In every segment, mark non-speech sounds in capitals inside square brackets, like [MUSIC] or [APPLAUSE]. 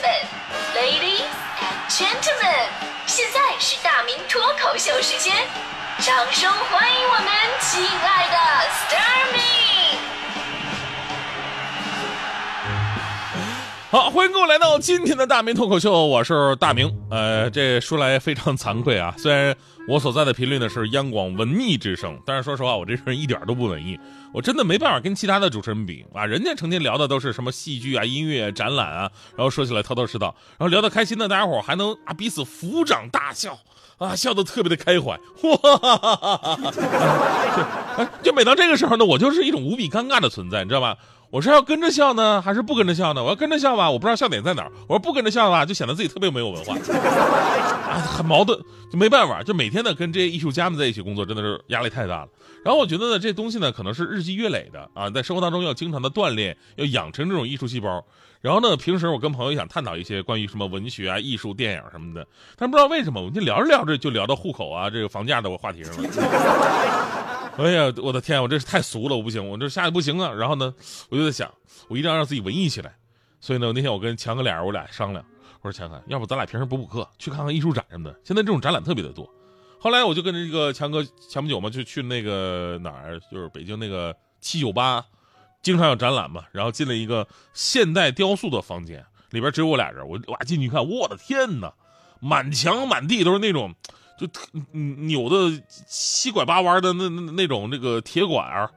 们，Ladies and gentlemen，现在是大明脱口秀时间，掌声欢迎我们亲爱的 Starmy。好，欢迎各位来到今天的大明脱口秀，我是大明。呃，这说来非常惭愧啊，虽然我所在的频率呢是央广文艺之声，但是说实话，我这人一点都不文艺，我真的没办法跟其他的主持人比啊。人家成天聊的都是什么戏剧啊、音乐、啊展览啊，然后说起来头头是道，然后聊得开心的，大家伙还能啊彼此抚掌大笑啊，笑得特别的开怀，哇！[LAUGHS] [LAUGHS] 哎，就每当这个时候呢，我就是一种无比尴尬的存在，你知道吧？我是要跟着笑呢，还是不跟着笑呢？我要跟着笑吧，我不知道笑点在哪儿；我说不跟着笑吧，就显得自己特别没有文化，[LAUGHS] 啊，很矛盾，就没办法，就每天呢跟这些艺术家们在一起工作，真的是压力太大了。然后我觉得呢，这东西呢可能是日积月累的啊，在生活当中要经常的锻炼，要养成这种艺术细胞。然后呢，平时我跟朋友想探讨一些关于什么文学啊、艺术、电影什么的，但不知道为什么，我们就聊着聊着就聊到户口啊、这个房价的话题上了。[LAUGHS] 哎呀，我的天，我这是太俗了，我不行，我这吓得不行啊。然后呢，我就在想，我一定要让自己文艺起来。所以呢，那天我跟强哥俩人，我俩商量，我说强哥，要不咱俩平时补补课，去看看艺术展什么的。现在这种展览特别的多。后来我就跟这个强哥前不久嘛，就去那个哪儿，就是北京那个七九八，经常有展览嘛。然后进了一个现代雕塑的房间，里边只有我俩人。我哇进去一看，我的天哪，满墙满地都是那种。就特扭的七拐八弯的那那那种那个铁管儿，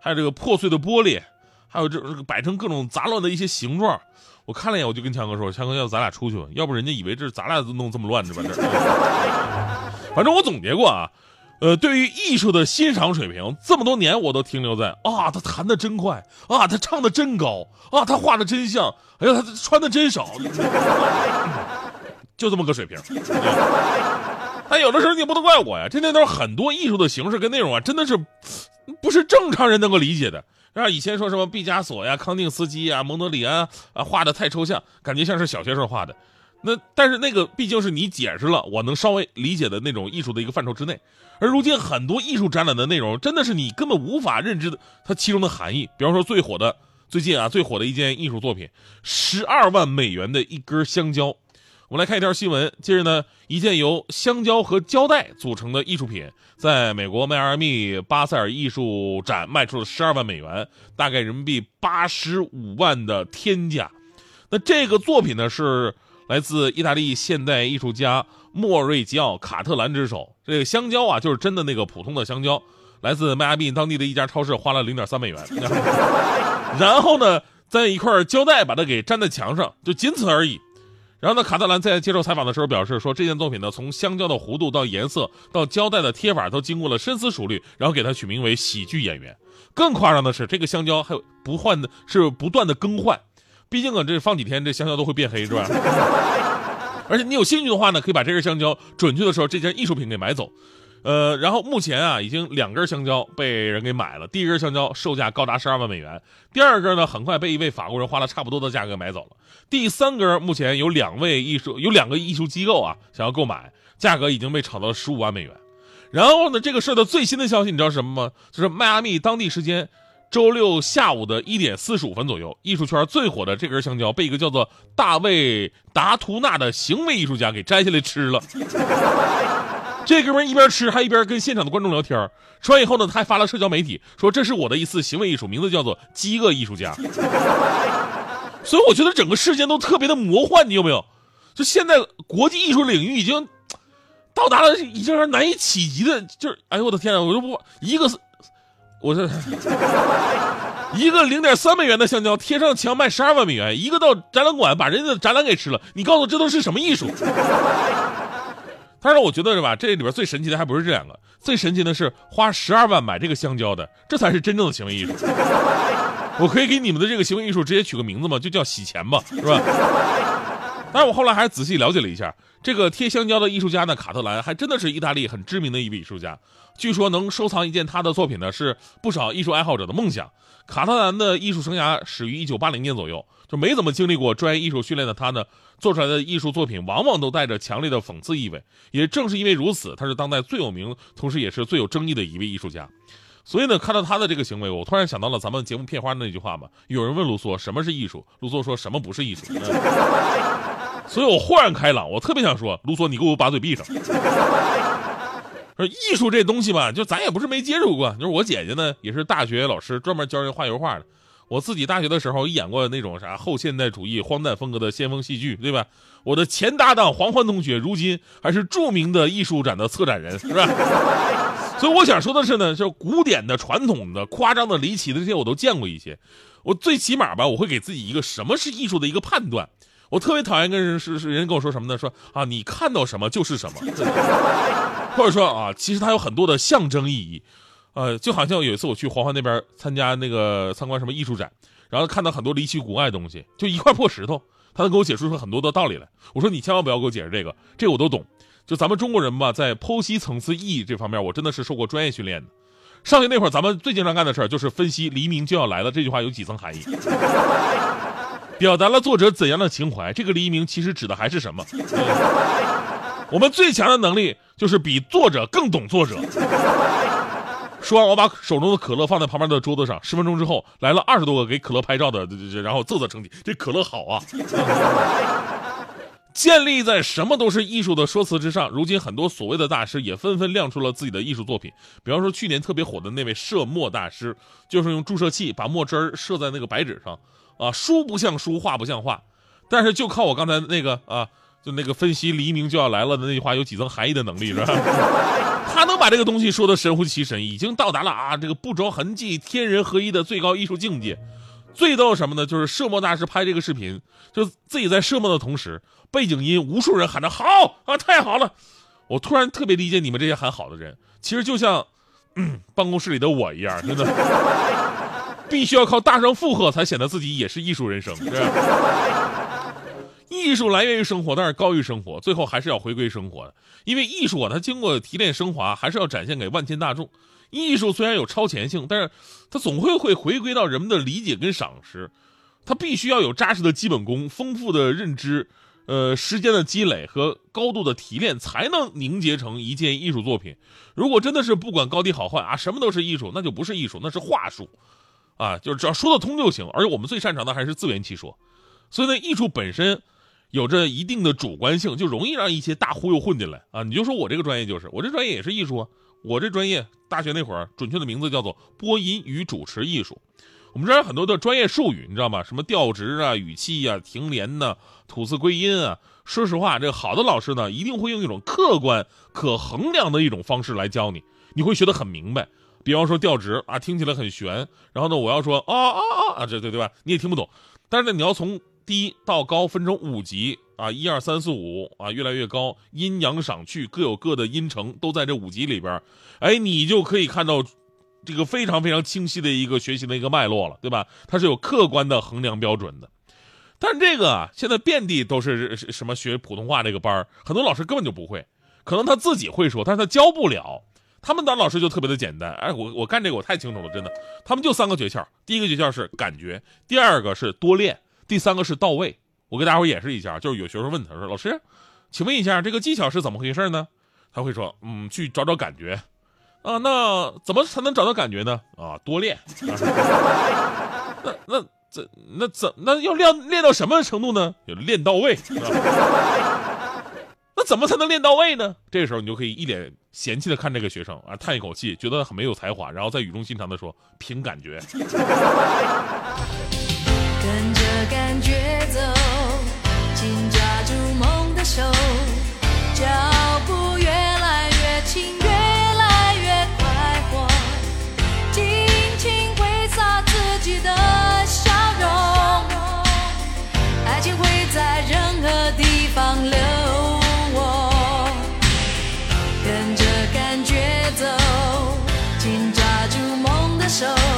还有这个破碎的玻璃，还有这这个摆成各种杂乱的一些形状。我看了一眼，我就跟强哥说：“强哥，要不咱俩出去吧？要不人家以为这是咱俩弄这么乱的吧？”这。[LAUGHS] 反正我总结过啊，呃，对于艺术的欣赏水平，这么多年我都停留在啊，他弹的真快啊，他唱的真高啊，他画的真像，哎呀，他穿的真少，[LAUGHS] 就这么个水平。[LAUGHS] 但有的时候你也不能怪我呀，这那都是很多艺术的形式跟内容啊，真的是不是正常人能够理解的。啊，以前说什么毕加索呀、康定斯基呀、蒙德里安啊，画的太抽象，感觉像是小学生画的。那但是那个毕竟是你解释了，我能稍微理解的那种艺术的一个范畴之内。而如今很多艺术展览的内容，真的是你根本无法认知的它其中的含义。比方说最火的最近啊最火的一件艺术作品，十二万美元的一根香蕉。我们来看一条新闻。近日呢，一件由香蕉和胶带组成的艺术品，在美国迈阿密巴塞尔艺术展卖出了十二万美元，大概人民币八十五万的天价。那这个作品呢，是来自意大利现代艺术家莫瑞吉奥·卡特兰之手。这个香蕉啊，就是真的那个普通的香蕉，来自迈阿密当地的一家超市，花了零点三美元。[LAUGHS] 然后呢，在一块胶带把它给粘在墙上，就仅此而已。然后呢，卡特兰在接受采访的时候表示说，这件作品呢，从香蕉的弧度到颜色到胶带的贴法，都经过了深思熟虑，然后给它取名为“喜剧演员”。更夸张的是，这个香蕉还有不换的，是不断的更换。毕竟啊，这放几天，这香蕉都会变黑，是吧？[LAUGHS] 而且你有兴趣的话呢，可以把这根香蕉，准确的说，这件艺术品给买走。呃，然后目前啊，已经两根香蕉被人给买了。第一根香蕉售价高达十二万美元，第二根呢，很快被一位法国人花了差不多的价格买走了。第三根目前有两位艺术有两个艺术机构啊想要购买，价格已经被炒到了十五万美元。然后呢，这个事的最新的消息你知道什么吗？就是迈阿密当地时间周六下午的一点四十五分左右，艺术圈最火的这根香蕉被一个叫做大卫达图纳的行为艺术家给摘下来吃了。这哥们一边吃还一边跟现场的观众聊天吃完以后呢，他还发了社交媒体说：“这是我的一次行为艺术，名字叫做饥饿艺术家。”所以我觉得整个事件都特别的魔幻，你有没有？就现在国际艺术领域已经到达了已经是难以企及的，就是哎呦我的天啊！我都不一个，我这 [LAUGHS] 一个零点三美元的香蕉贴上墙卖十二万美元，一个到展览馆把人家的展览给吃了，你告诉我这都是什么艺术？但是我觉得是吧？这里边最神奇的还不是这两个，最神奇的是花十二万买这个香蕉的，这才是真正的行为艺术。[LAUGHS] 我可以给你们的这个行为艺术直接取个名字吗？就叫洗钱吧，是吧？但是我后来还仔细了解了一下，这个贴香蕉的艺术家呢，卡特兰还真的是意大利很知名的一位艺术家。据说能收藏一件他的作品呢，是不少艺术爱好者的梦想。卡特兰的艺术生涯始于1980年左右，就没怎么经历过专业艺术训练的他呢，做出来的艺术作品往往都带着强烈的讽刺意味。也正是因为如此，他是当代最有名，同时也是最有争议的一位艺术家。所以呢，看到他的这个行为，我突然想到了咱们节目片花那句话嘛。有人问卢梭什么是艺术，卢梭说什么不是艺术。[LAUGHS] 所以我豁然开朗，我特别想说，卢梭，你给我把嘴闭上。[LAUGHS] 说艺术这东西吧，就咱也不是没接触过。就是我姐姐呢，也是大学老师，专门教人画油画的。我自己大学的时候演过那种啥后现代主义荒诞风格的先锋戏剧，对吧？我的前搭档黄欢同学，如今还是著名的艺术展的策展人，是吧？[LAUGHS] 所以我想说的是呢，就古典的、传统的、夸张的、离奇的这些我都见过一些。我最起码吧，我会给自己一个什么是艺术的一个判断。我特别讨厌跟人是是人跟我说什么呢？说啊，你看到什么就是什么，[LAUGHS] 或者说啊，其实它有很多的象征意义。呃，就好像有一次我去黄淮那边参加那个参观什么艺术展，然后看到很多离奇古怪的东西，就一块破石头，他能给我解释出很多的道理来。我说你千万不要给我解释这个，这个我都懂。就咱们中国人吧，在剖析层次意义这方面，我真的是受过专业训练的。上学那会儿，咱们最经常干的事儿就是分析“黎明就要来了”这句话有几层含义，表达了作者怎样的情怀。这个黎明其实指的还是什么？[LAUGHS] 我们最强的能力就是比作者更懂作者。说完，我把手中的可乐放在旁边的桌子上。十分钟之后，来了二十多个给可乐拍照的，然后啧啧称奇：“这可乐好啊！” [LAUGHS] 建立在什么都是艺术的说辞之上，如今很多所谓的大师也纷纷亮出了自己的艺术作品。比方说，去年特别火的那位射墨大师，就是用注射器把墨汁儿射在那个白纸上，啊，书不像书，画不像画，但是就靠我刚才那个啊，就那个分析黎明就要来了的那句话有几层含义的能力，是吧？[LAUGHS] 他能把这个东西说的神乎其神，已经到达了啊这个不着痕迹、天人合一的最高艺术境界。最逗什么呢？就是摄墨大师拍这个视频，就自己在摄墨的同时，背景音无数人喊着好啊，太好了！我突然特别理解你们这些喊好的人，其实就像办公室里的我一样，真的，必须要靠大声附和才显得自己也是艺术人生，是吧？艺术来源于生活，但是高于生活，最后还是要回归生活的。因为艺术啊，它经过提炼升华，还是要展现给万千大众。艺术虽然有超前性，但是它总会会回归到人们的理解跟赏识。它必须要有扎实的基本功、丰富的认知、呃时间的积累和高度的提炼，才能凝结成一件艺术作品。如果真的是不管高低好坏啊，什么都是艺术，那就不是艺术，那是话术啊，就是只要说得通就行。而且我们最擅长的还是自圆其说。所以呢，艺术本身。有着一定的主观性，就容易让一些大忽悠混进来啊！你就说我这个专业就是，我这专业也是艺术啊。我这专业大学那会儿，准确的名字叫做播音与主持艺术。我们这儿有很多的专业术语，你知道吗？什么调值啊、语气啊、停连呐、吐字归音啊。说实话，这个好的老师呢，一定会用一种客观、可衡量的一种方式来教你，你会学得很明白。比方说调值啊，听起来很悬，然后呢，我要说啊啊啊啊，这对对吧？你也听不懂。但是呢，你要从低到高分成五级啊，一二三四五啊，越来越高，阴阳赏去各有各的音程，都在这五级里边哎，你就可以看到这个非常非常清晰的一个学习的一个脉络了，对吧？它是有客观的衡量标准的。但这个啊，现在遍地都是什么学普通话这个班很多老师根本就不会，可能他自己会说，但是他教不了。他们当老师就特别的简单，哎，我我干这个我太清楚了，真的。他们就三个诀窍，第一个诀窍是感觉，第二个是多练。第三个是到位，我给大伙演示一下，就是有学生问他说：“老师，请问一下，这个技巧是怎么回事呢？”他会说：“嗯，去找找感觉。”啊，那怎么才能找到感觉呢？啊，多练。[LAUGHS] 那那怎那怎那要练练到什么程度呢？有练到位。[LAUGHS] 那怎么才能练到位呢？这个时候你就可以一脸嫌弃的看这个学生啊，叹一口气，觉得很没有才华，然后再语重心长的说：“凭感觉。[LAUGHS] ” show.